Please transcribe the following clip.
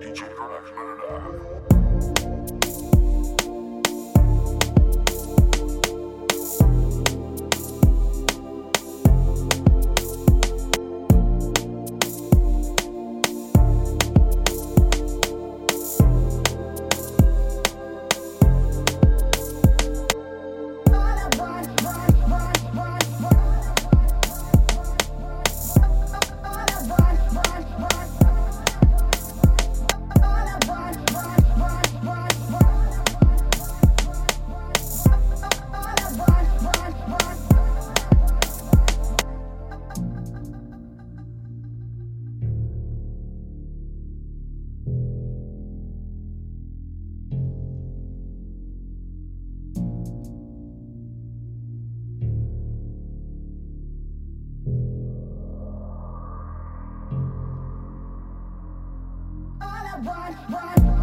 DJ Crack, let it